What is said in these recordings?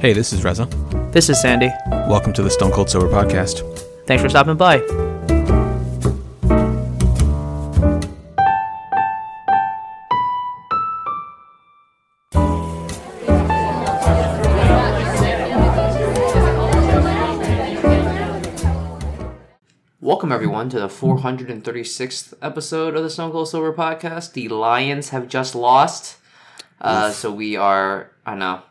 Hey, this is Reza. This is Sandy. Welcome to the Stone Cold Sober Podcast. Thanks for stopping by. Welcome everyone to the 436th episode of the Stone Cold Sober Podcast. The Lions have just lost, uh, so we are. I know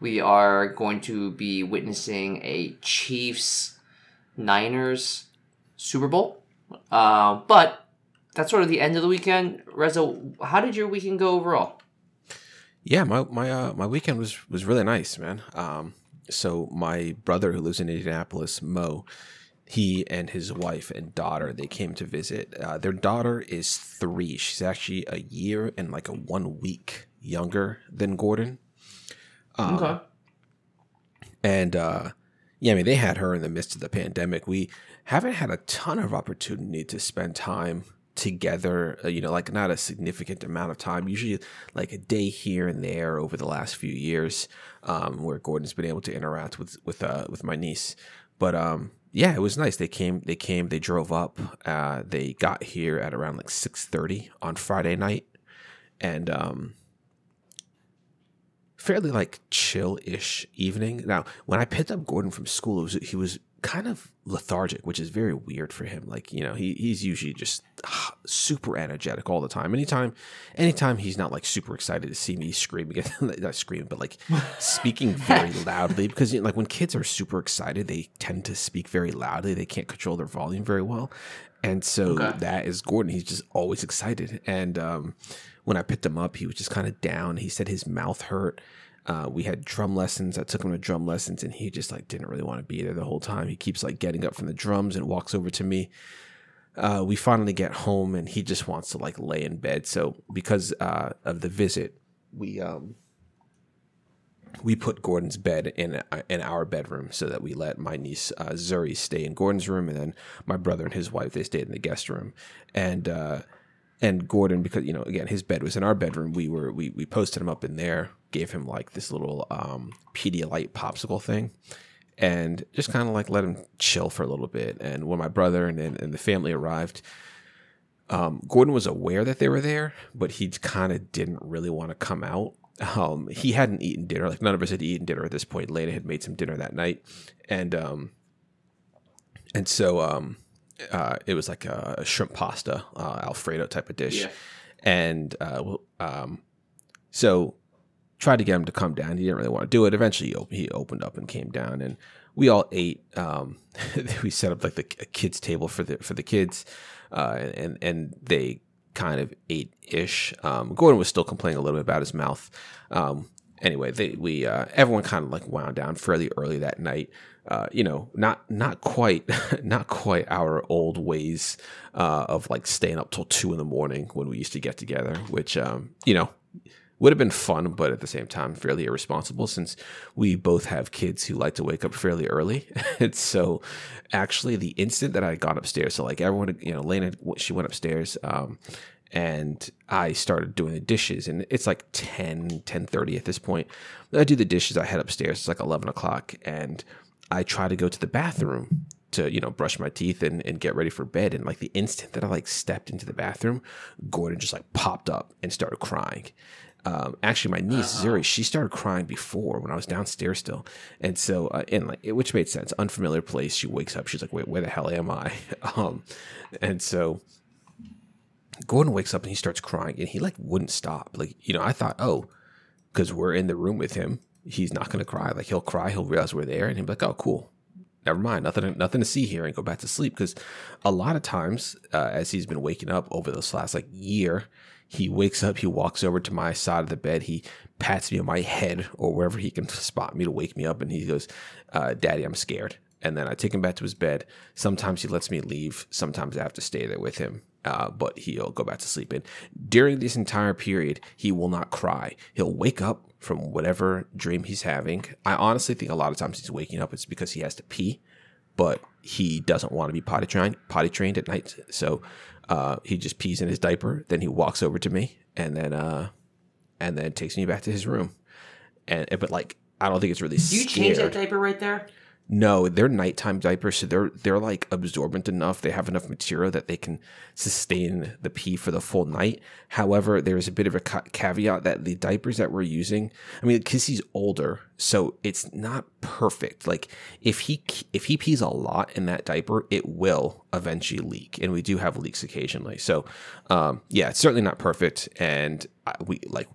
we are going to be witnessing a Chiefs Niners Super Bowl. Uh, but that's sort of the end of the weekend. Reza, how did your weekend go overall? Yeah, my my uh, my weekend was was really nice, man. Um, so my brother who lives in Indianapolis, Mo, he and his wife and daughter they came to visit. Uh, their daughter is three. She's actually a year and like a one week younger than Gordon. Um, okay. And uh, yeah, I mean, they had her in the midst of the pandemic. We haven't had a ton of opportunity to spend time together, uh, you know, like not a significant amount of time, usually like a day here and there over the last few years, um, where Gordon's been able to interact with, with, uh, with my niece. But, um, yeah, it was nice. They came, they came, they drove up, uh, they got here at around like 630 on Friday night. And, um, fairly like chill-ish evening. Now, when I picked up Gordon from school, was, he was kind of lethargic, which is very weird for him. Like, you know, he, he's usually just super energetic all the time. Anytime, anytime he's not like super excited to see me screaming, not screaming, but like speaking very loudly because you know, like when kids are super excited, they tend to speak very loudly. They can't control their volume very well. And so okay. that is Gordon. He's just always excited. And, um, when I picked him up, he was just kind of down. He said his mouth hurt. Uh, we had drum lessons. I took him to drum lessons, and he just like didn't really want to be there the whole time. He keeps like getting up from the drums and walks over to me. Uh, we finally get home, and he just wants to like lay in bed. So because uh, of the visit, we um we put Gordon's bed in uh, in our bedroom so that we let my niece uh, Zuri stay in Gordon's room, and then my brother and his wife they stayed in the guest room, and uh, and Gordon, because you know, again, his bed was in our bedroom. We were we we posted him up in there, gave him like this little um, Pedialyte popsicle thing, and just kind of like let him chill for a little bit. And when my brother and and, and the family arrived, um, Gordon was aware that they were there, but he kind of didn't really want to come out. Um, he hadn't eaten dinner. Like none of us had eaten dinner at this point. Lena had made some dinner that night, and um, and so um uh, it was like a shrimp pasta, uh, Alfredo type of dish, yeah. and uh, um, so tried to get him to come down. He didn't really want to do it. Eventually, he opened up and came down, and we all ate. Um, we set up like the kids' table for the for the kids, uh, and and they kind of ate ish. Um, Gordon was still complaining a little bit about his mouth. Um, anyway, they we uh, everyone kind of like wound down fairly early that night. Uh, you know, not not quite not quite our old ways uh, of like staying up till two in the morning when we used to get together, which um, you know would have been fun, but at the same time fairly irresponsible since we both have kids who like to wake up fairly early. and so, actually, the instant that I got upstairs, so like everyone, you know, Lena, she went upstairs. Um, and I started doing the dishes and it's like 10, 10 30 at this point. I do the dishes, I head upstairs, it's like 11 o'clock and I try to go to the bathroom to, you know, brush my teeth and, and get ready for bed. And like the instant that I like stepped into the bathroom, Gordon just like popped up and started crying. Um, actually, my niece uh-huh. Zuri, she started crying before when I was downstairs still, and so uh, and like which made sense. Unfamiliar place. She wakes up. She's like, "Wait, where the hell am I?" um, and so Gordon wakes up and he starts crying and he like wouldn't stop. Like, you know, I thought, oh, because we're in the room with him, he's not gonna cry. Like he'll cry, he'll realize we're there, and he'll be like, oh, cool. Never mind, nothing, nothing to see here, and go back to sleep. Because a lot of times, uh, as he's been waking up over this last like year, he wakes up, he walks over to my side of the bed, he pats me on my head or wherever he can spot me to wake me up, and he goes, uh, "Daddy, I'm scared." And then I take him back to his bed. Sometimes he lets me leave. Sometimes I have to stay there with him uh, but he'll go back to sleep. And during this entire period, he will not cry. He'll wake up from whatever dream he's having. I honestly think a lot of times he's waking up, it's because he has to pee, but he doesn't want to be potty trained, potty trained at night. So uh, he just pees in his diaper. Then he walks over to me and then, uh, and then takes me back to his room. And but like I don't think it's really. Do you change that diaper right there? No, they're nighttime diapers, so they're they're like absorbent enough. They have enough material that they can sustain the pee for the full night. However, there's a bit of a ca- caveat that the diapers that we're using, I mean, because he's older, so it's not perfect. Like if he if he pees a lot in that diaper, it will eventually leak, and we do have leaks occasionally. So, um, yeah, it's certainly not perfect, and I, we like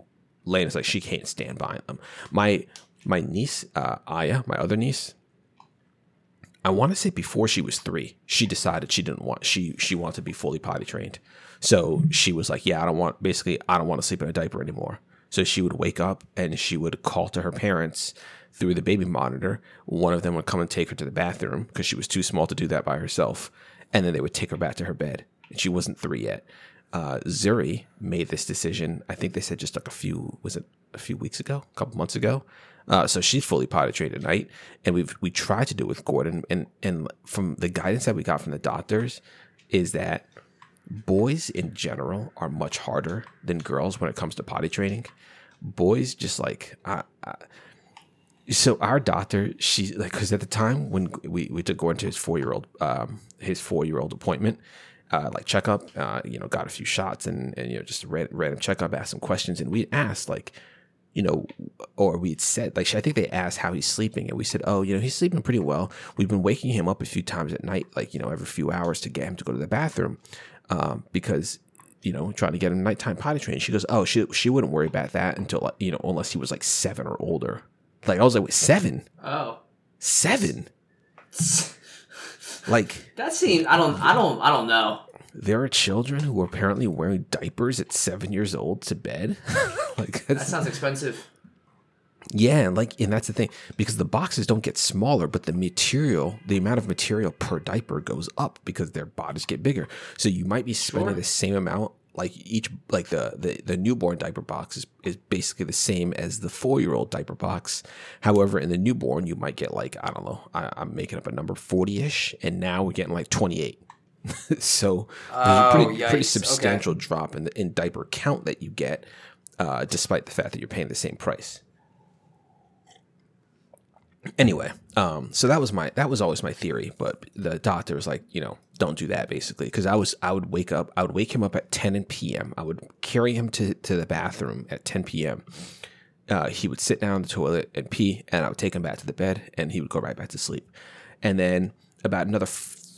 Lane is like she can't stand behind them. My my niece, uh, Aya, my other niece I want to say before she was three, she decided she didn't want she she wanted to be fully potty trained. So she was like, "Yeah, I don't want basically I don't want to sleep in a diaper anymore." So she would wake up and she would call to her parents through the baby monitor. One of them would come and take her to the bathroom because she was too small to do that by herself, and then they would take her back to her bed. And she wasn't three yet. Uh, Zuri made this decision. I think they said just like a few was it a few weeks ago, a couple months ago, uh, so she's fully potty trained at night, and we've we tried to do it with Gordon, and and from the guidance that we got from the doctors is that boys in general are much harder than girls when it comes to potty training. Boys just like I, I, so our doctor, she like because at the time when we we took Gordon to his four year old um his four year old appointment. Uh, like checkup, uh, you know, got a few shots and, and you know, just a random, random checkup, asked some questions, and we asked like, you know, or we'd said, like, I think they asked how he's sleeping. And we said, oh, you know, he's sleeping pretty well. We've been waking him up a few times at night, like, you know, every few hours to get him to go to the bathroom um, because, you know, trying to get him nighttime potty trained. She goes, oh, she, she wouldn't worry about that until, you know, unless he was like seven or older. Like, I was like, wait, seven? Oh. Seven? like, that seems, I don't, I don't, I don't know there are children who are apparently wearing diapers at seven years old to bed. like that sounds expensive. Yeah, and like, and that's the thing because the boxes don't get smaller, but the material, the amount of material per diaper goes up because their bodies get bigger. So you might be spending sure. the same amount. Like each, like the the, the newborn diaper box is, is basically the same as the four year old diaper box. However, in the newborn, you might get like I don't know, I, I'm making up a number forty ish, and now we're getting like twenty eight. so there's oh, a pretty, pretty substantial okay. drop in the in diaper count that you get, uh, despite the fact that you're paying the same price. Anyway, um, so that was my that was always my theory, but the doctor was like, you know, don't do that basically, because I was I would wake up, I would wake him up at 10 p.m. I would carry him to to the bathroom at 10 p.m. Uh, he would sit down on the toilet and pee, and I would take him back to the bed, and he would go right back to sleep. And then about another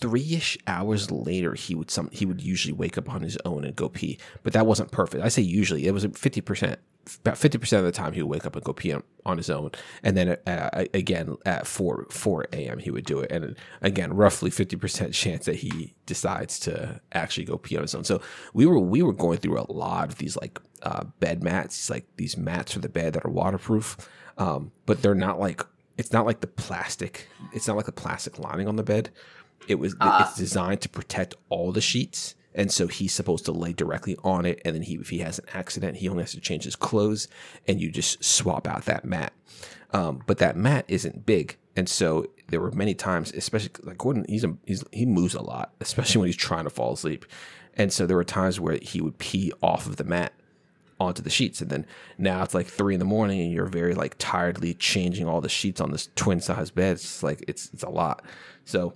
three-ish hours later he would some he would usually wake up on his own and go pee. But that wasn't perfect. I say usually it was 50% about 50% of the time he would wake up and go pee on, on his own. And then uh, again at 4 4 a.m he would do it. And again roughly 50% chance that he decides to actually go pee on his own. So we were we were going through a lot of these like uh, bed mats like these mats for the bed that are waterproof. Um, but they're not like it's not like the plastic it's not like the plastic lining on the bed it was uh, it's designed to protect all the sheets, and so he's supposed to lay directly on it. And then he, if he has an accident, he only has to change his clothes, and you just swap out that mat. Um, but that mat isn't big, and so there were many times, especially like Gordon, he's, a, he's he moves a lot, especially when he's trying to fall asleep. And so there were times where he would pee off of the mat onto the sheets. And then now it's like three in the morning and you're very like tiredly changing all the sheets on this twin size bed. It's like it's it's a lot. So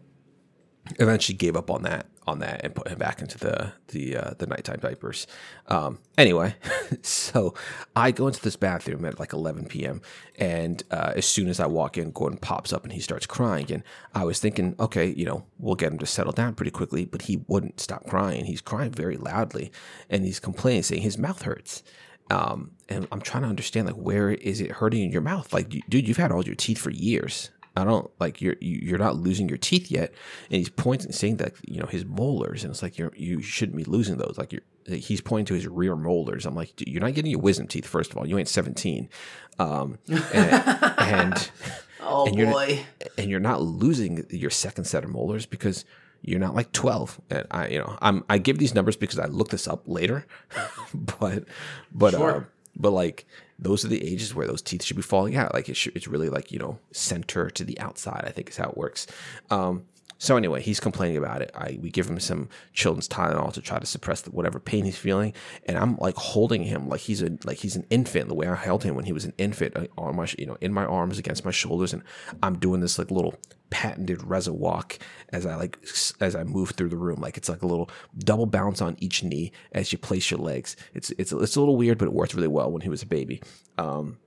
eventually gave up on that on that and put him back into the the uh, the nighttime diapers. Um, anyway, so I go into this bathroom at like 11 p.m. and uh, as soon as I walk in, Gordon pops up and he starts crying. And I was thinking, okay, you know, we'll get him to settle down pretty quickly, but he wouldn't stop crying. He's crying very loudly and he's complaining, saying his mouth hurts. Um, and I'm trying to understand like where is it hurting in your mouth? Like, dude, you've had all your teeth for years. I don't like you're you're not losing your teeth yet, and he's pointing saying that you know his molars, and it's like you're you shouldn't be losing those. Like you're like he's pointing to his rear molars. I'm like you're not getting your wisdom teeth. First of all, you ain't 17, um, and, and oh and you're, boy, and you're not losing your second set of molars because you're not like 12 and i you know i'm i give these numbers because i looked this up later but but sure. uh, but like those are the ages where those teeth should be falling out. Like it it's really like you know center to the outside. I think is how it works. Um, So anyway, he's complaining about it. I we give him some children's Tylenol to try to suppress the, whatever pain he's feeling, and I'm like holding him like he's a like he's an infant. The way I held him when he was an infant uh, on my you know in my arms against my shoulders, and I'm doing this like little patented Reza walk as I like as I move through the room. Like it's like a little double bounce on each knee as you place your legs. It's it's it's a little weird, but it worked really well when he was a baby. Um,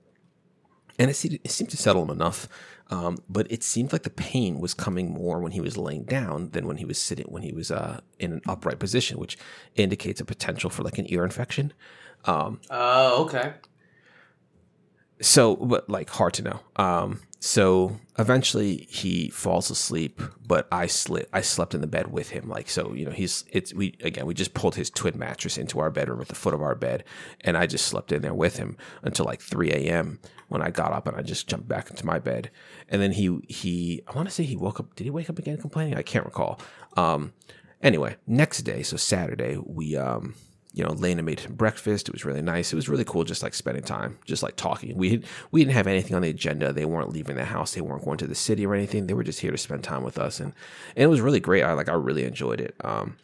and it it seemed to settle him enough. Um, but it seemed like the pain was coming more when he was laying down than when he was sitting, when he was uh, in an upright position, which indicates a potential for like an ear infection. Um, oh, okay. So, but like hard to know. Um, so eventually he falls asleep, but I slept. I slept in the bed with him. Like so, you know, he's it's we again we just pulled his twin mattress into our bedroom at the foot of our bed, and I just slept in there with him until like three a.m. when I got up and I just jumped back into my bed. And then he he I want to say he woke up. Did he wake up again complaining? I can't recall. Um, anyway, next day, so Saturday, we um you know, Lena made him breakfast. It was really nice. It was really cool, just like spending time, just like talking. We we didn't have anything on the agenda. They weren't leaving the house. They weren't going to the city or anything. They were just here to spend time with us, and, and it was really great. I like I really enjoyed it. Um,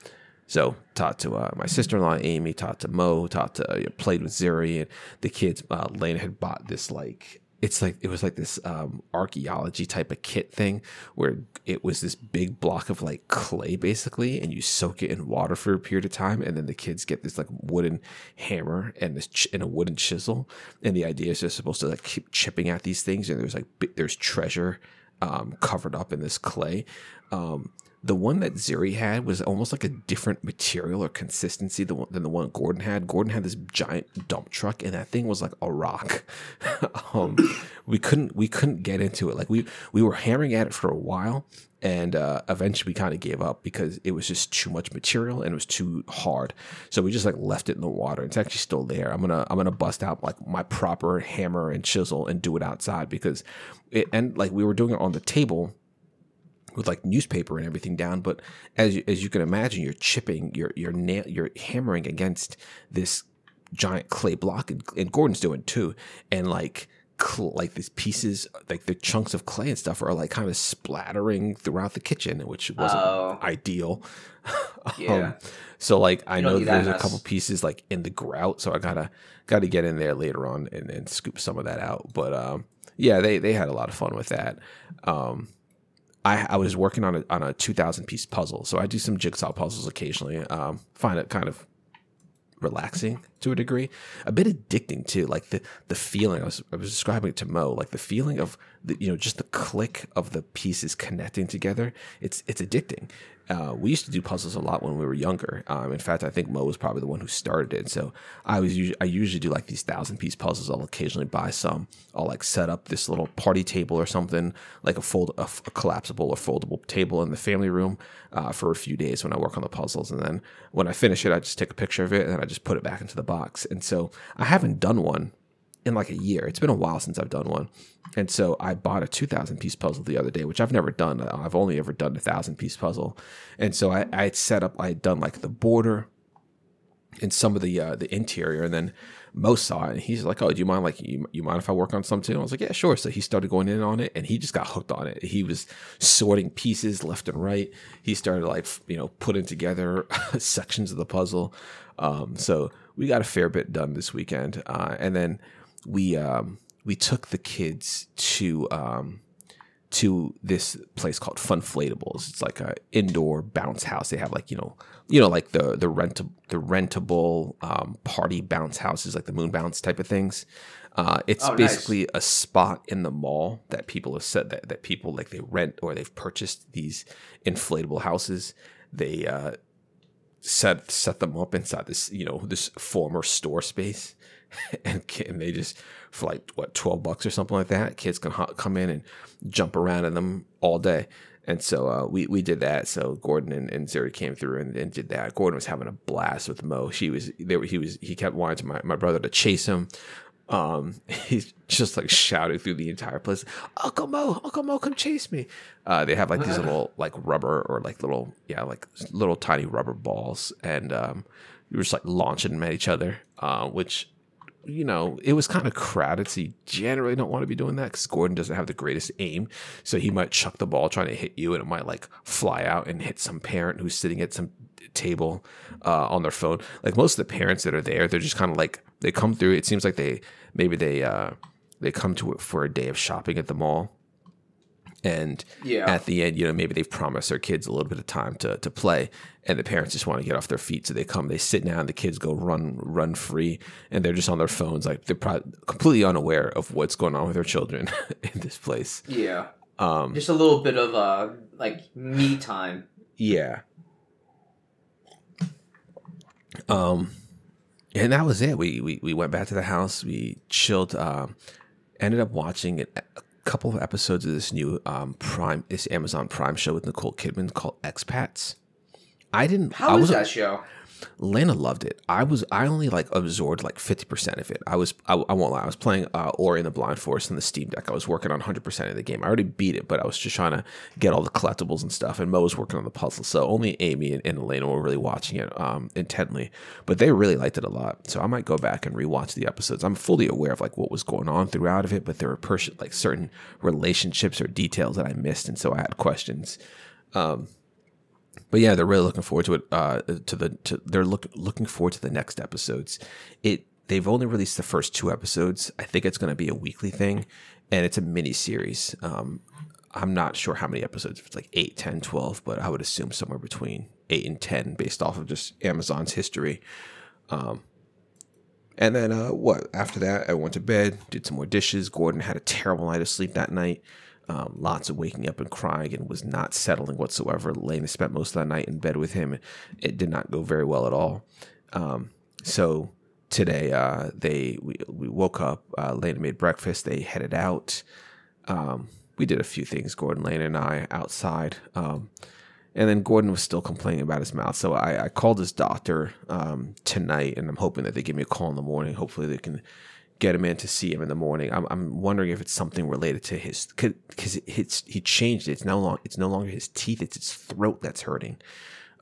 so talked to uh, my sister in law Amy, talked to Mo, talked to uh, played with Zuri and the kids. Uh, Lena had bought this like it's like it was like this um, archaeology type of kit thing where it was this big block of like clay basically and you soak it in water for a period of time and then the kids get this like wooden hammer and this ch- and a wooden chisel and the idea is they're supposed to like keep chipping at these things and there's like there's treasure um, covered up in this clay. Um, the one that Zuri had was almost like a different material or consistency than the one Gordon had. Gordon had this giant dump truck, and that thing was like a rock. um, we couldn't we couldn't get into it. Like we we were hammering at it for a while, and uh, eventually we kind of gave up because it was just too much material and it was too hard. So we just like left it in the water. It's actually still there. I'm gonna I'm gonna bust out like my proper hammer and chisel and do it outside because it and like we were doing it on the table with like newspaper and everything down. But as you, as you can imagine, you're chipping, you're you're nail, you're hammering against this giant clay block, and, and Gordon's doing too, and like cl- like these pieces, like the chunks of clay and stuff, are like kind of splattering throughout the kitchen, which wasn't oh. ideal. Yeah. um, so like I know there's a couple pieces like in the grout, so I gotta gotta get in there later on and, and scoop some of that out. But um, yeah, they they had a lot of fun with that. Um, I, I was working on a on a two thousand piece puzzle, so I do some jigsaw puzzles occasionally. Um, find it kind of relaxing to a degree, a bit addicting too. Like the the feeling I was I was describing it to Mo, like the feeling of the you know just the click of the pieces connecting together. It's it's addicting. Uh, we used to do puzzles a lot when we were younger. Um, in fact, I think Mo was probably the one who started it. So I was I usually do like these thousand piece puzzles. I'll occasionally buy some. I'll like set up this little party table or something, like a fold a, collapsible or foldable table in the family room uh, for a few days when I work on the puzzles. And then when I finish it, I just take a picture of it and I just put it back into the box. And so I haven't done one in like a year. It's been a while since I've done one. And so I bought a 2000 piece puzzle the other day, which I've never done. I've only ever done a thousand piece puzzle. And so I, I had set up, I had done like the border and some of the uh, the interior. And then Mo saw it and he's like, Oh, do you mind like you, you mind if I work on some too? I was like, Yeah, sure. So he started going in on it and he just got hooked on it. He was sorting pieces left and right. He started like, you know, putting together sections of the puzzle. Um, so we got a fair bit done this weekend. Uh, and then we um, we took the kids to um, to this place called Funflatables. It's like a indoor bounce house. They have like you know you know like the the rent the rentable um, party bounce houses like the moon bounce type of things. Uh, it's oh, basically nice. a spot in the mall that people have said that, that people like they rent or they've purchased these inflatable houses. They uh, set set them up inside this you know this former store space and, and they just for like what 12 bucks or something like that kids can come in and jump around in them all day and so uh, we we did that. So Gordon and, and Zuri came through and, and, did that. Gordon was having a blast with Mo. She was there. He was he kept wanting to my, my brother to chase him. Um, he's just like shouting through the entire place, "Uncle Mo, Uncle Mo, come chase me!" Uh, they have like these little like rubber or like little yeah like little tiny rubber balls, and um, we were just like launching them at each other, uh, which you know, it was kind of crowded, so you generally don't want to be doing that because Gordon doesn't have the greatest aim. So he might chuck the ball trying to hit you, and it might like fly out and hit some parent who's sitting at some table uh, on their phone. Like most of the parents that are there, they're just kind of like they come through. It seems like they maybe they uh, they come to it for a day of shopping at the mall and Yeah. at the end, you know, maybe they've promised their kids a little bit of time to, to play, and the parents just want to get off their feet, so they come, they sit down, the kids go run run free, and they're just on their phones, like they're probably completely unaware of what's going on with their children in this place. Yeah. Um, Just a little bit of uh like me time. yeah. Um, and that was it. We we we went back to the house. We chilled. Um, ended up watching it, a couple of episodes of this new um Prime, this Amazon Prime show with Nicole Kidman called Expats. I didn't. I How is was that show? Lana loved it. I was I only like absorbed like fifty percent of it. I was I, I won't lie. I was playing uh, Ori and the Blind Forest in the Steam Deck. I was working on hundred percent of the game. I already beat it, but I was just trying to get all the collectibles and stuff. And Mo was working on the puzzle, so only Amy and, and Elena were really watching it um, intently. But they really liked it a lot. So I might go back and rewatch the episodes. I'm fully aware of like what was going on throughout of it, but there were pers- like certain relationships or details that I missed, and so I had questions. But yeah, they're really looking forward to it. Uh, to the to, they're look, looking forward to the next episodes. It they've only released the first two episodes. I think it's going to be a weekly thing, and it's a mini series. Um, I'm not sure how many episodes. If it's like 8, 10, 12, but I would assume somewhere between eight and ten, based off of just Amazon's history. Um, and then uh, what? After that, I went to bed, did some more dishes. Gordon had a terrible night of sleep that night. Um, lots of waking up and crying and was not settling whatsoever. Lena spent most of that night in bed with him. It did not go very well at all. Um, so today, uh, they we, we woke up. Uh, Lena made breakfast. They headed out. Um, we did a few things, Gordon, Lena, and I outside. Um, and then Gordon was still complaining about his mouth. So I, I called his doctor um, tonight, and I'm hoping that they give me a call in the morning. Hopefully, they can get him in to see him in the morning. I'm, I'm wondering if it's something related to his because it's he changed it. It's no longer it's no longer his teeth. It's his throat that's hurting.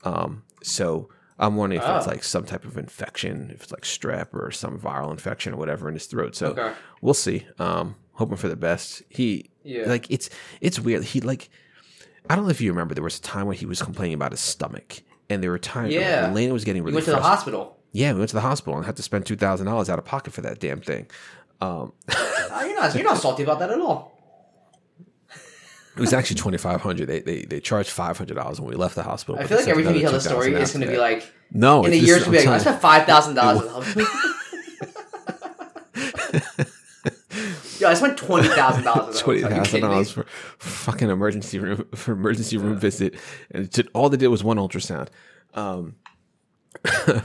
Um, so I'm wondering if it's Oh. like some type of infection, if it's like strep or some viral infection or whatever in his throat. So Okay. we'll see. Um, hoping for the best. He Yeah. like it's it's weird. He like I don't know if you remember there was a time when he was complaining about his stomach, and there were times Yeah. when Elena was getting really went to the hospital. Yeah, we went to the hospital and had to spend two thousand dollars out of pocket for that damn thing. Um, Oh, you're not you're not salty about that at all. it was actually twenty five hundred. They, they they charged five hundred dollars when we left the hospital. I feel like every time you tell the story, $2,000 it's gonna be like no. in a it's year just- it's gonna be like I spent five thousand dollars the. Yo, I spent twenty thousand dollars. twenty thousand dollars for fucking emergency room for emergency room visit, and all they did was one ultrasound. Um,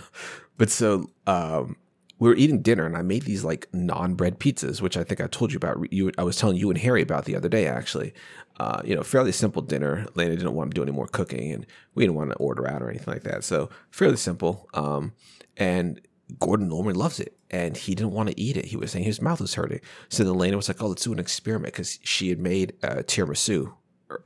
but so um, we were eating dinner, and I made these like non-bread pizzas, which I think I told you about. You, I was telling you and Harry about the other day, actually. Uh, you know, fairly simple dinner. Lena didn't want to do any more cooking, and we didn't want to order out or anything like that. So fairly simple. Um, and Gordon normally loves it, and he didn't want to eat it. He was saying his mouth was hurting. So then Lena was like, "Oh, let's do an experiment," because she had made uh, tiramisu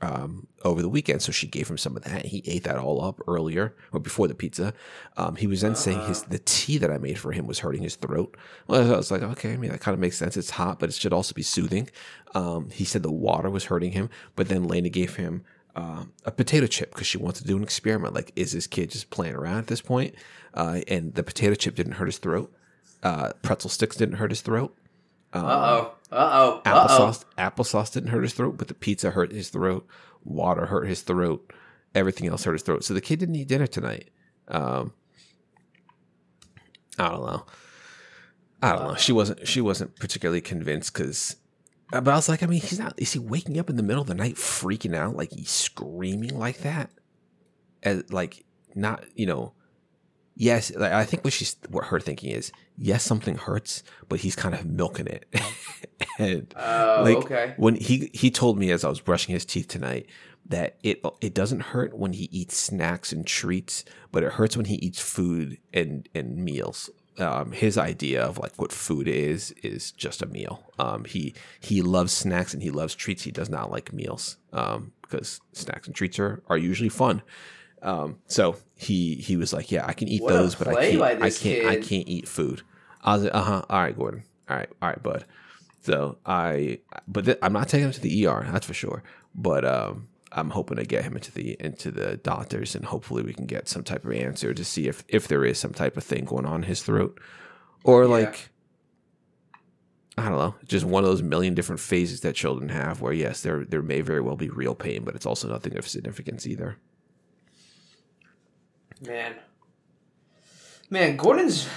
um, over the weekend. So she gave him some of that. He ate that all up earlier or before the pizza. Um, he was then saying his the tea that I made for him was hurting his throat. Well, I was like, okay, I mean that kind of makes sense. It's hot, but it should also be soothing. Um, he said the water was hurting him, but then Lena gave him. Um, a potato chip because she wants to do an experiment. Like, is this kid just playing around at this point? Uh, and the potato chip didn't hurt his throat. Uh, pretzel sticks didn't hurt his throat. Uh oh. Uh oh. Uh oh. Applesauce, applesauce didn't hurt his throat, but the pizza hurt his throat. Water hurt his throat. Everything else hurt his throat. So the kid didn't eat dinner tonight. Um, I don't know. I don't know. She wasn't. She wasn't particularly convinced because. But I was like, I mean, he's not. Is he waking up in the middle of the night, freaking out, like he's screaming like that? As like not, you know. Yes, like, I think what she's what her thinking is. Yes, something hurts, but he's kind of milking it. and Oh, like okay. when he he told me as I was brushing his teeth tonight that it it doesn't hurt when he eats snacks and treats, but it hurts when he eats food and and meals. Um, his idea of like what food is is just a meal. Um, he he loves snacks and he loves treats. He does not like meals um, because snacks and treats are, are usually fun. Um, so he he was like, yeah, I can eat What those, but I can't I can't I can't eat food. I was like, uh huh. All right, Gordon. All right, all right, bud. So I, but th- I'm not taking him to the ER. That's for sure. But um, I'm hoping to get him into the into the doctors, and hopefully we can get some type of answer to see if if there is some type of thing going on in his throat, or Yeah. like. I don't know, just one of those million different phases that children have where yes, there there may very well be real pain, but it's also nothing of significance either. Man. Man, Gordon's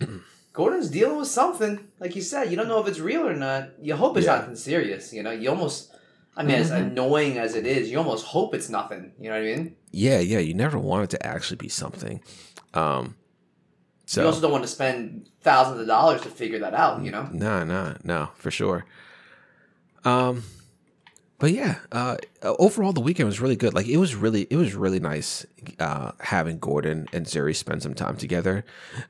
Gordon's dealing with something. Like you said, you don't know if it's real or not. You hope it's Yeah. nothing serious, you know? You almost I mean, as annoying as it is, you almost hope it's nothing. You know what I mean? Yeah, yeah, you never want it to actually be something. Um so You also don't want to spend thousands of dollars to figure that out, you know? No, no, no, for sure. Um, but yeah, uh, overall the weekend was really good. Like it was really, it was really nice uh, having Gordon and Zuri spend some time together.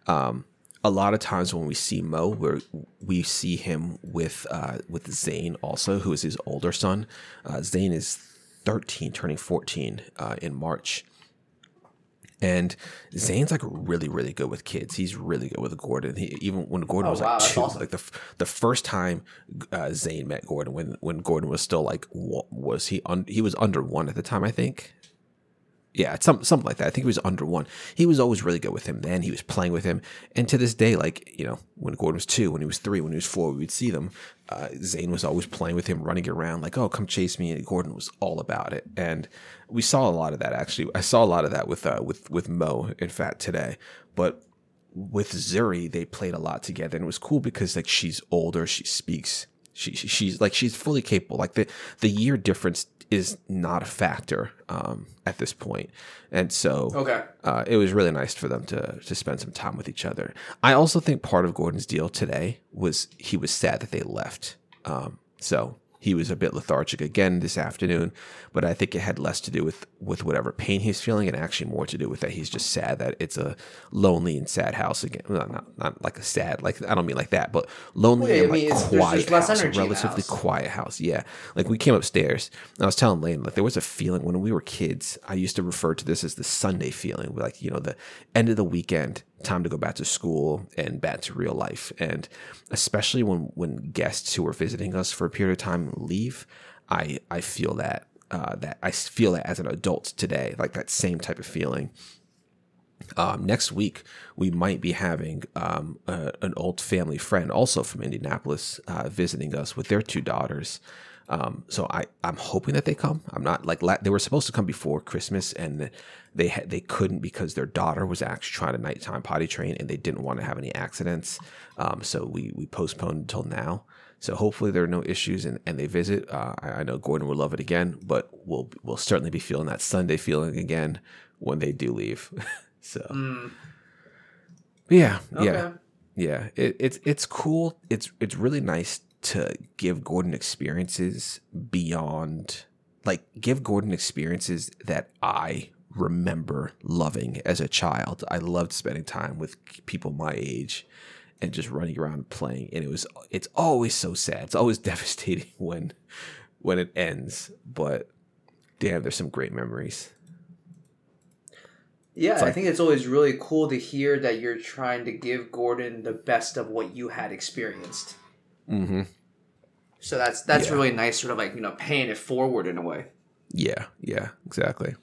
Um, a lot of times when we see Mo, we we see him with uh, with Zane also, who is his older son. Uh, Zane is thirteen, turning fourteen uh, in March. And Zane's like really, really good with kids. He's really good with Gordon. He, even when Gordon Oh, was wow, like two, awesome. like the the first time uh, Zane met Gordon, when when Gordon was still like wa- was he un- he was under one at the time, I think. Yeah, it's some something like that. I think he was under one. He was always really good with him. Then he was playing with him, and to this day, like you know, when Gordon was two, when he was three, when he was four, we would see them. Uh, Zane was always playing with him, running around, like, "Oh, come chase me!" And Gordon was all about it. And we saw a lot of that actually. I saw a lot of that with uh, with with Mo, in fact, today. But with Zuri, they played a lot together, and it was cool because like she's older, she speaks, she, she she's like she's fully capable. Like the the year difference is not a factor um, at this point, and so Okay. uh, it was really nice for them to to spend some time with each other. I also think part of Gordon's deal today was he was sad that they left. Um, so he was a bit lethargic again this afternoon, but I think it had less to do with with whatever pain he's feeling, and actually more to do with that he's just sad that it's a lonely and sad house again. Well, not not like a sad, like I don't mean like that, but lonely yeah, and I mean, like quiet house, a relatively house. quiet house. Yeah, like we came upstairs, and I was telling Lane like there was a feeling when we were kids. I used to refer to this as the Sunday feeling, like you know the end of the weekend, time to go back to school and back to real life, and especially when when guests who are visiting us for a period of time leave, I I feel that. Uh, that I feel that as an adult today, like that same type of feeling. Um, next week, we might be having um, a, an old family friend, also from Indianapolis, uh, visiting us with their two daughters. Um, so I, I'm hoping that they come. I'm not like la- they were supposed to come before Christmas, and they ha- they couldn't because their daughter was actually trying to nighttime potty train, and they didn't want to have any accidents. Um, so we we postponed until now. So hopefully there are no issues, and, and they visit. Uh, I, I know Gordon will love it again, but we'll we'll certainly be feeling that Sunday feeling again when they do leave. so. Yeah, yeah, Okay. yeah. It, it's it's cool. It's it's really nice to give Gordon experiences beyond, like, give Gordon experiences that I remember loving as a child. I loved spending time with people my age and just running around playing. And it was it's always so sad. It's always devastating when when it ends. But damn, there's some great memories. Yeah, I think it's always really cool to hear that you're trying to give Gordon the best of what you had experienced. Mm-hmm. So that's that's Yeah. really nice, sort of like you know paying it forward in a way. Yeah, yeah, exactly.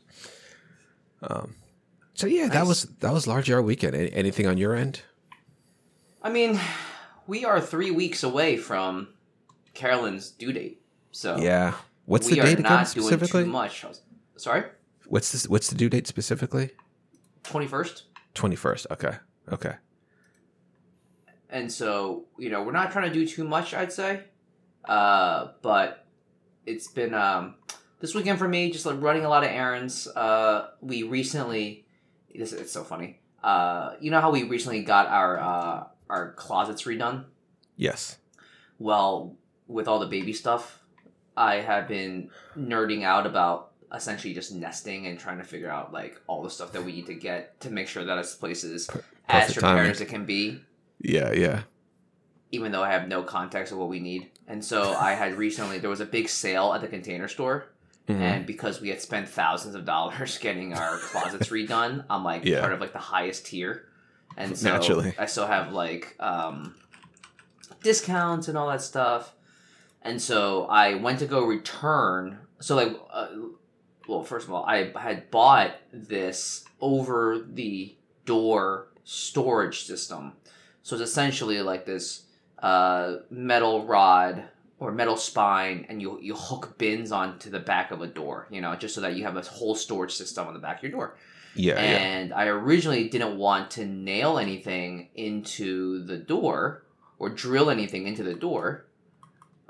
Um, so yeah, that was that was largely our weekend. Anything on your end? I mean, we are three weeks away from Carolyn's due date, so Yeah. What's the date again not doing specifically? too much. Sorry, What's this? What's the due date specifically? twenty first. Twenty first. Okay. Okay. And so you know we're not trying to do too much i'd say. Uh, but it's been um, this weekend for me just like running a lot of errands. Uh, we recently this it's so funny. Uh, you know how we recently got our uh, our closets redone? Yes. well with all the baby stuff i have been nerding out about essentially just nesting and trying to figure out like all the stuff that we need to get to make sure that this place is as prepared as it can be Yeah. Yeah. even though I have no context of what we need. And so I had recently there was a big sale at the container store, Mhm. and because we had spent thousands of dollars getting our closets redone, I'm like Yeah. part of like the highest tier, and so Naturally. I still have like um, discounts and all that stuff. And so I went to go return. So like, uh, well, first of all, I had bought this over the door storage system. So it's essentially like this uh, metal rod or metal spine, and you you hook bins onto the back of a door. You know, just so that you have a whole storage system on the back of your door Yeah, yeah. and I originally didn't want to nail anything into the door or drill anything into the door.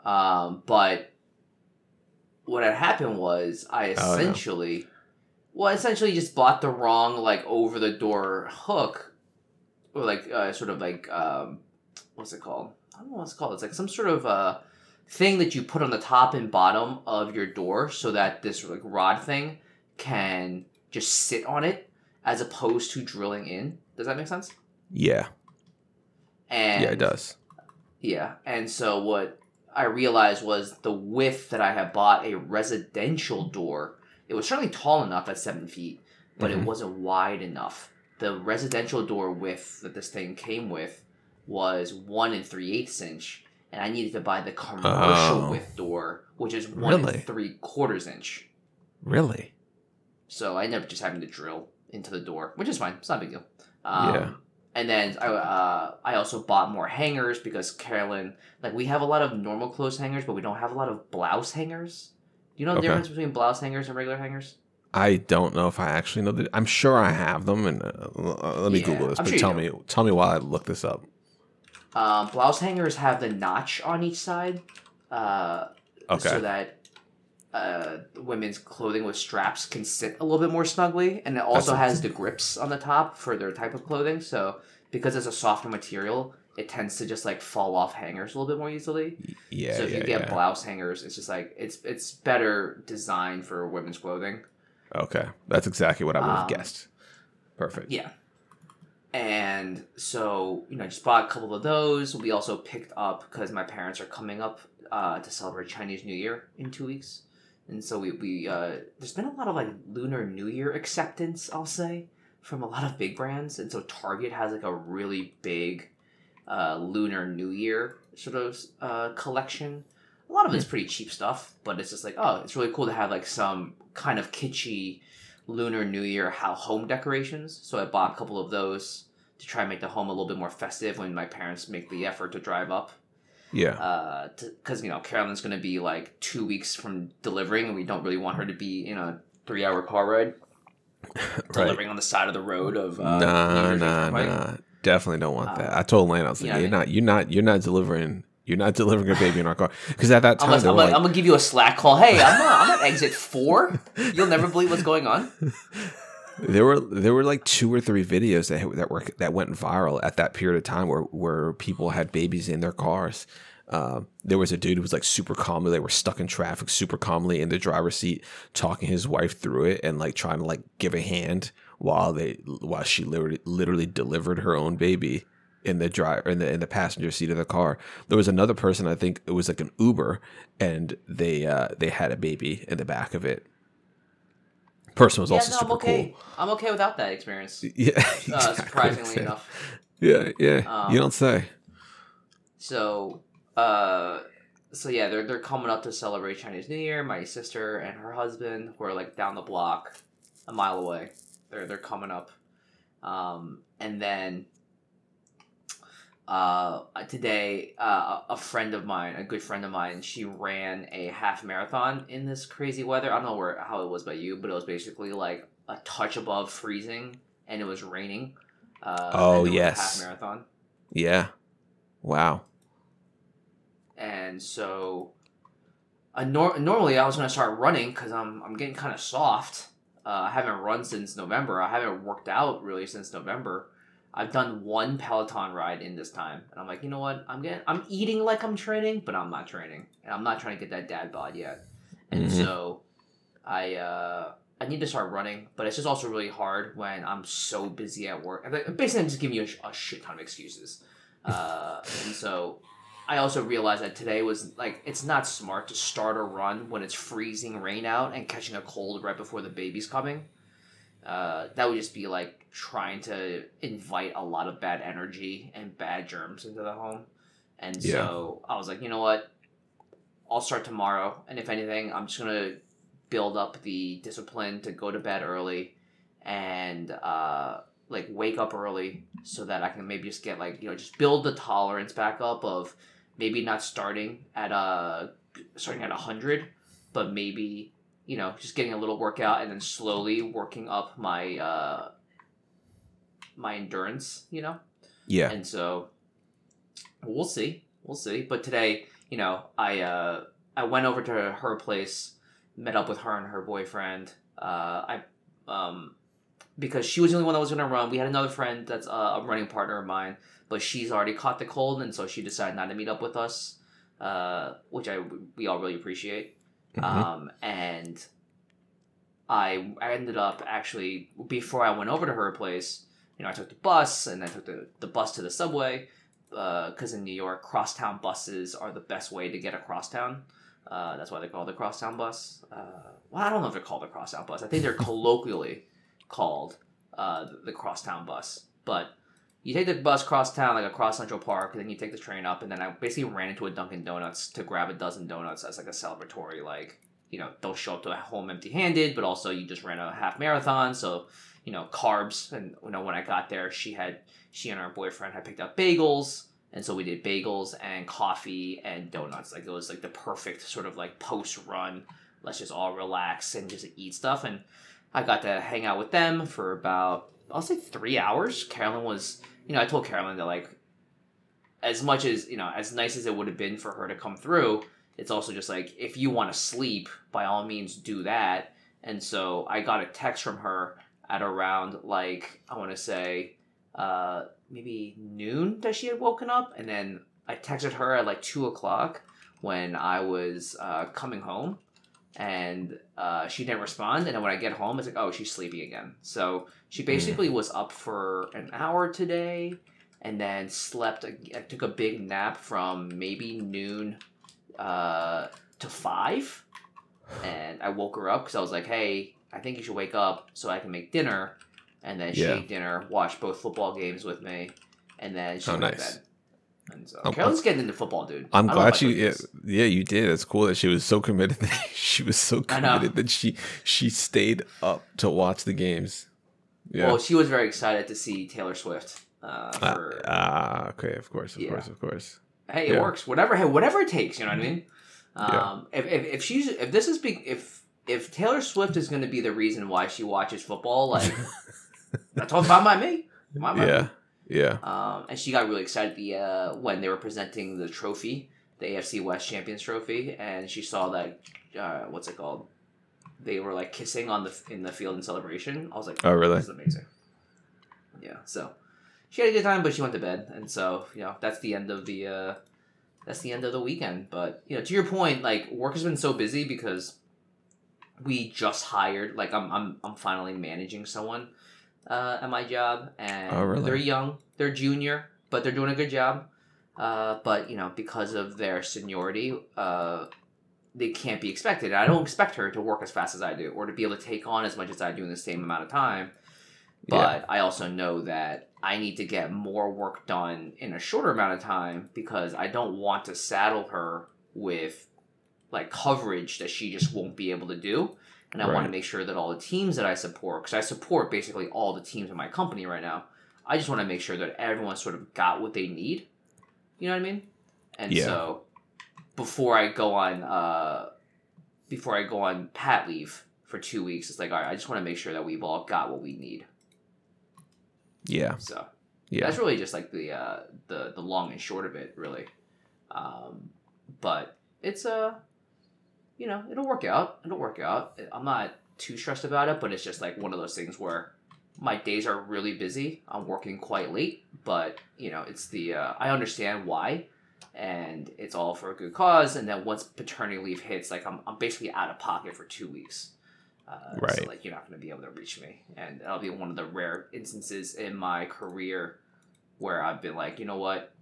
Um, but what had happened was I Oh, essentially, well, essentially just bought the wrong like over the door hook, or like uh, sort of like um, what's it called? I don't know what it's called. It's like some sort of uh, thing that you put on the top and bottom of your door so that this like rod thing can just sit on it as opposed to drilling in. Does that make sense? Yeah, And yeah, it does. Yeah, and so what I realized was the width that I had bought a residential door. It was certainly tall enough at seven feet, but Mhm. it wasn't wide enough. The residential door width that this thing came with was one and three eighths inch, and I needed to buy the commercial Oh. width door, which is one Really? and three quarters inch. Really? So I ended up just having to drill into the door, which is fine. It's not a big deal. Um, Yeah. And then I, uh, I also bought more hangers because Carolyn, like we have a lot of normal clothes hangers, but we don't have a lot of blouse hangers. Do you know the Okay. difference between blouse hangers and regular hangers? I don't know if I actually know that. I'm sure I have them, and uh, let me Yeah, Google this. I'm But sure tell me, tell me while I look this up. Um, blouse hangers have the notch on each side, uh, Okay. so that uh, women's clothing with straps can sit a little bit more snugly, and it also That's- has the grips on the top for their type of clothing. So because it's a softer material, it tends to just like fall off hangers a little bit more easily. yeah, so if yeah, you get yeah. blouse hangers, it's just like it's it's better designed for women's clothing. Okay, that's exactly what I would have Um, guessed. Perfect. Yeah. And so, you know, I just bought a couple of those. We also picked up because my parents are coming up uh, to celebrate Chinese New Year in two weeks. And so we, we uh, there's been a lot of like Lunar New Year acceptance, I'll say, from a lot of big brands. And so Target has like a really big uh, Lunar New Year sort of uh, collection. A lot of it's pretty cheap stuff, but it's just like, oh, it's really cool to have like some kind of kitschy Lunar New Year how home decorations. So I bought a couple of those to try and make the home a little bit more festive when my parents make the effort to drive up. Yeah. Uh, because you know Carolyn's gonna be like two weeks from delivering, and we don't really want her to be in a three-hour car ride right. delivering on the side of the road of uh, nah, nah, nah. Definitely don't want that. Uh, I told Lane, I was like, you know you're I not, you're not, you're not delivering, you're not delivering a baby in our car. Because at that I'm time, gonna, I'm, gonna, I'm gonna give you a Slack call. Hey, I'm, uh, I'm at exit four. You'll never believe what's going on. there were there were like two or three videos that that were that went viral at that period of time where where people had babies in their cars. Uh, there was a dude who was like super calmly. They were stuck in traffic, super calmly in the driver's seat, talking his wife through it and like trying to like give a hand while they while she literally literally delivered her own baby in the driver in the in the passenger seat of the car. There was another person. I think it was like an Uber, and they uh, they had a baby in the back of it. Person was yeah, also no, I'm super okay. cool. I'm okay without that experience. Yeah, Uh, exactly. surprisingly enough. Yeah, yeah. Um, you don't say. So, uh, so yeah, they're they're coming up to celebrate Chinese New Year. My sister and her husband, were like down the block, a mile away. They're they're coming up, um, and then uh, today uh, a friend of mine, a good friend of mine, she ran a half marathon in this crazy weather. I don't know where how it was by you, but it was basically like a touch above freezing, and it was raining. Uh, Oh, and it was a yes. half marathon. Yeah. Wow. and so I nor- normally I was gonna start running because I'm I'm getting kind of soft. Uh, I haven't run since November. I haven't worked out really since November. I've done one Peloton ride in this time, and I'm like, you know what? I'm getting I'm eating like I'm training, but I'm not training, and I'm not trying to get that dad bod yet. And Mhm. so I uh, I need to start running, but it's just also really hard when I'm so busy at work. Basically, I'm just giving you a, sh- a shit ton of excuses. Uh, and so I also realized that today was like it's not smart to start a run when it's freezing rain out and catching a cold right before the baby's coming. Uh, that would just be like trying to invite a lot of bad energy and bad germs into the home. And so I was like, you know what? I'll start tomorrow, and if anything, I'm just gonna build up the discipline to go to bed early and uh, like wake up early so that I can maybe just get like you know just build the tolerance back up of maybe not starting at a starting at a hundred, but maybe you know just getting a little workout and then slowly working up my uh, my endurance. You know, Yeah. and so we'll see, we'll see. But today, you know, I uh, I went over to her place, met up with her and her boyfriend. Uh, I um, because she was the only one that was going to run. We had another friend that's a running partner of mine, but she's already caught the cold, and so she decided not to meet up with us, uh, which I we all really appreciate. Mhm. Um, and I I ended up actually before I went over to her place, you know, I took the bus and I took the, the bus to the subway because in New York, crosstown buses are the best way to get across town. Uh, that's why they call it the crosstown bus. Uh, well, I don't know if they're called the crosstown bus. I think they're colloquially called uh, the crosstown bus. But you take the bus cross town, like across Central Park, and then you take the train up, and then I basically ran into a Dunkin' Donuts to grab a dozen donuts as like a celebratory, like you know, don't show up to a home empty-handed, but also you just ran a half marathon, so you know, carbs. And you know, when I got there, she had she and her boyfriend had picked up bagels, and so we did bagels and coffee and donuts. Like it was like the perfect sort of like post-run. Let's just all relax and just eat stuff. And I got to hang out with them for about I'll say three hours. Carolyn was, you know, I told Carolyn that like, as much as you know, as nice as it would have been for her to come through, it's also just like if you want to sleep, by all means do that. And so I got a text from her at around like I want to say uh, maybe noon that she had woken up, and then I texted her at like two o'clock when I was uh, coming home, and uh, she didn't respond. And then when I get home, it's like, oh, she's sleeping again. So she basically was up for an hour today, and then slept. I took a big nap from maybe noon uh, to five, and I woke her up because I was like, hey, I think you should wake up so I can make dinner. And then she Yeah. ate dinner, watched both football games with me, and then she Oh, went nice. to bed. And so I'm- Carolyn's getting into football, dude. I'm I don't know glad she. you Yeah, yeah, you did. It's cool that she was so committed. That she was so committed that she she stayed up to watch the games. Yeah. Well, she was very excited to see Taylor Swift. Uh, Ah, for, ah, okay. Of course. Of Yeah. course. Of course. hey, it yeah. works. Whatever, hey, whatever it takes. You know what I mean? Yeah. Um, if, if if she's if this is big if if Taylor Swift is going to be the reason why she watches football, like that's all fine by me. By me. Yeah. Um, and she got really excited the uh, when they were presenting the trophy, the AFC West Champions Trophy, and she saw that uh, what's it called? They were like kissing on the in the field in celebration. I was like, Oh, really? This is amazing. Yeah. So she had a good time, but she went to bed, and so you know that's the end of the uh, that's the end of the weekend. But you know, to your point, like work has been so busy because we just hired. Like I'm I'm I'm finally managing someone uh, at my job, and Oh, really? they're young, they're junior, but they're doing a good job. Uh, but you know, because of their seniority, uh, they can't be expected. I don't expect her to work as fast as I do, or to be able to take on as much as I do in the same amount of time. But I also know that I need to get more work done in a shorter amount of time because I don't want to saddle her with like coverage that she just won't be able to do. And I want to make sure that all the teams that I support, because I support basically all the teams in my company right now, I just want to make sure that everyone sort of got what they need. You know what I mean? And Yeah. so before I go on, uh, before I go on pat leave for two weeks, it's like, all right, I just want to make sure that we've all got what we need. Yeah. So Yeah. that's really just like the uh, the the long and short of it, really. Um, but it's uh, you know, it'll work out. It'll work out. I'm not too stressed about it, but it's just like one of those things where my days are really busy. I'm working quite late, but you know, it's the uh, I understand why, and it's all for a good cause. And then once paternity leave hits, like I'm I'm basically out of pocket for two weeks. Uh, So Right. like you're not going to be able to reach me, and that'll be one of the rare instances in my career where I've been like, you know what,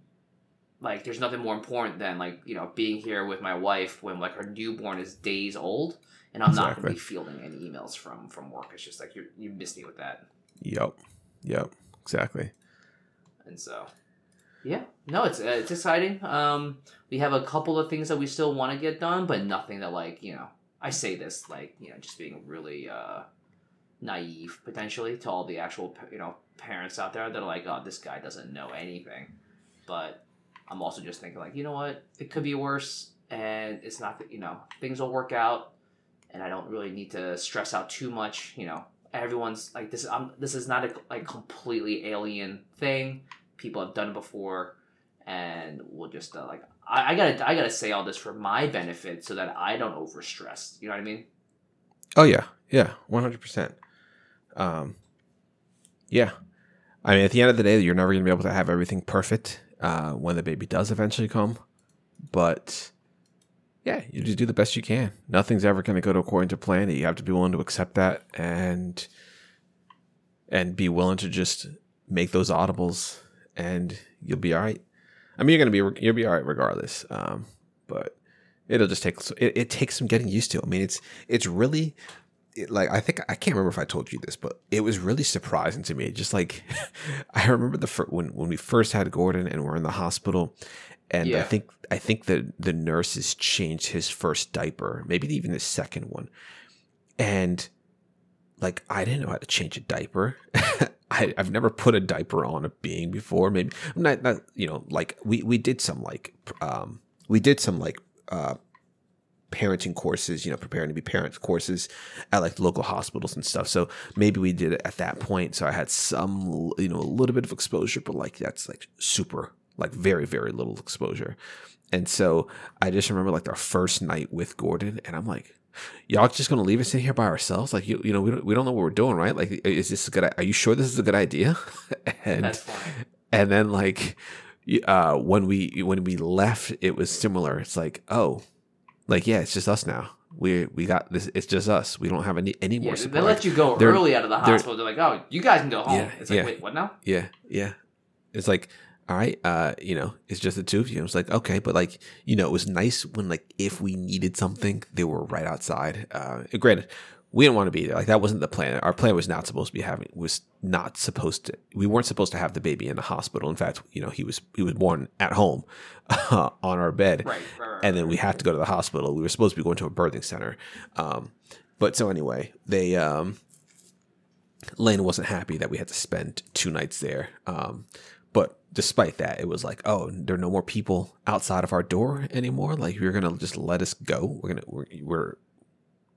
like there's nothing more important than like you know being here with my wife when like her newborn is days old and I'm not going to be fielding any emails from from work. It's just like you you missed me with that, Yep. Yep. Exactly. and so yeah, no, it's uh, it's exciting. Um, we have a couple of things that we still want to get done, but nothing that like you know. I say this like you know just being really uh, naive potentially to all the actual you know parents out there that are like, oh, this guy doesn't know anything. But I'm also just thinking like, you know what, it could be worse, and it's not that you know things will work out, and I don't really need to stress out too much. You know, everyone's like this. I'm this is not a like completely alien thing. People have done it before, and we'll just uh, like I, I gotta I gotta say all this for my benefit so that I don't overstress. You know what I mean? Oh yeah, yeah, one hundred percent. Um, yeah, I mean, at the end of the day, you're never gonna be able to have everything perfect uh, when the baby does eventually come, but yeah, you just do the best you can. Nothing's ever gonna go to according to plan. You have to be willing to accept that and and be willing to just make those audibles, and you'll be all right. I mean, you're gonna be you'll be all right regardless. Um, but it'll just take it, it takes some getting used to. I mean, it's it's really it, like I think I can't remember if I told you this, but it was really surprising to me. Just like I remember the fir- when when we first had Gordon and we're in the hospital, and I think I think the the nurses changed his first diaper, maybe even his second one, and like I didn't know how to change a diaper. I, I've never put a diaper on a being before. Maybe not, not you know, like we we did some like um we did some like uh parenting courses, you know, preparing to be parents courses at like local hospitals and stuff. So maybe we did it at that point. So I had some, you know, a little bit of exposure, but like that's like super, like very, very little exposure. And so I just remember like our first night with Gordon, and I'm like, y'all just gonna leave us in here by ourselves? Like you, you know, we don't, we don't know what we're doing, right? Like, is this a good? Are you sure this is a good idea? and and then like uh when we when we left it was similar it's like oh like yeah it's just us now we we got this it's just us we don't have any any more Yeah, more they let you go They're- early out of the they're- hospital. They're, like, oh, you guys can go home. Yeah, it's like, yeah. wait, what now? yeah yeah it's like all right uh you know it's just the two of you it's like okay but like you know it was nice when like if we needed something they were right outside uh granted we didn't want to be there like that wasn't the plan our plan was not supposed to be having was not supposed to we weren't supposed to have the baby in the hospital in fact you know he was he was born at home on our bed Right, right, right. and then we had to go to the hospital. We were supposed to be going to a birthing center, um, but so anyway, they um, Lane wasn't happy that we had to spend two nights there. Um, but despite that, it was like, oh, there are no more people outside of our door anymore. Like you're gonna just let us go. We're gonna we're we're,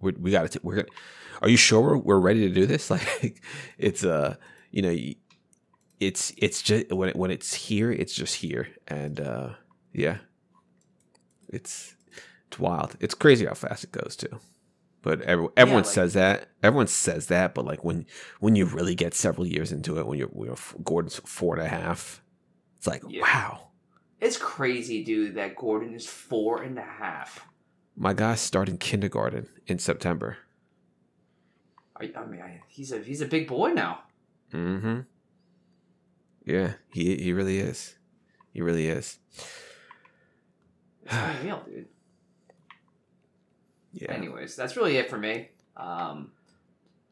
we're we got to we're gonna. Are you sure we're, we're ready to do this? Like it's uh you know it's it's just when it, when it's here, it's just here, and uh yeah, it's it's wild. It's crazy how fast it goes too. But every, everyone like- says that. Everyone says that. But like when when you really get several years into it, when you're, when you're Gordon's four and a half, it's like Yeah. wow. It's crazy, dude, that Gordon is four and a half. My guy's starting kindergarten in September. I, I mean, I, he's a he's a big boy now. Mm-hmm. Yeah, he he really is. He really is. It's unreal, dude. Yeah. Anyways, that's really it for me. Um,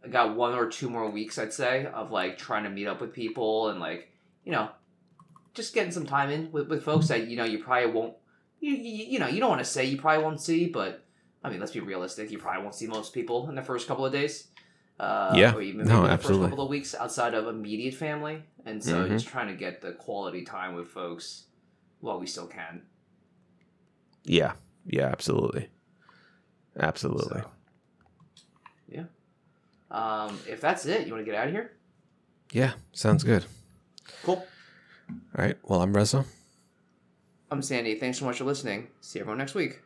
I got one or two more weeks, I'd say, of like trying to meet up with people and like you know, just getting some time in with, with folks that you know you probably won't. You, you, you know you don't want to say you probably won't see, but I mean let's be realistic. You probably won't see most people in the first couple of days. Uh, Yeah. or even No, the absolutely. first couple of weeks outside of immediate family, and so Mhm. just trying to get the quality time with folks while we still can. Yeah. Yeah. Absolutely. Absolutely. So, yeah. Um, if that's it, you want to get out of here? Yeah. Sounds good. Cool. All right. Well, I'm Reza. I'm Sandy. Thanks so much for listening. See everyone next week.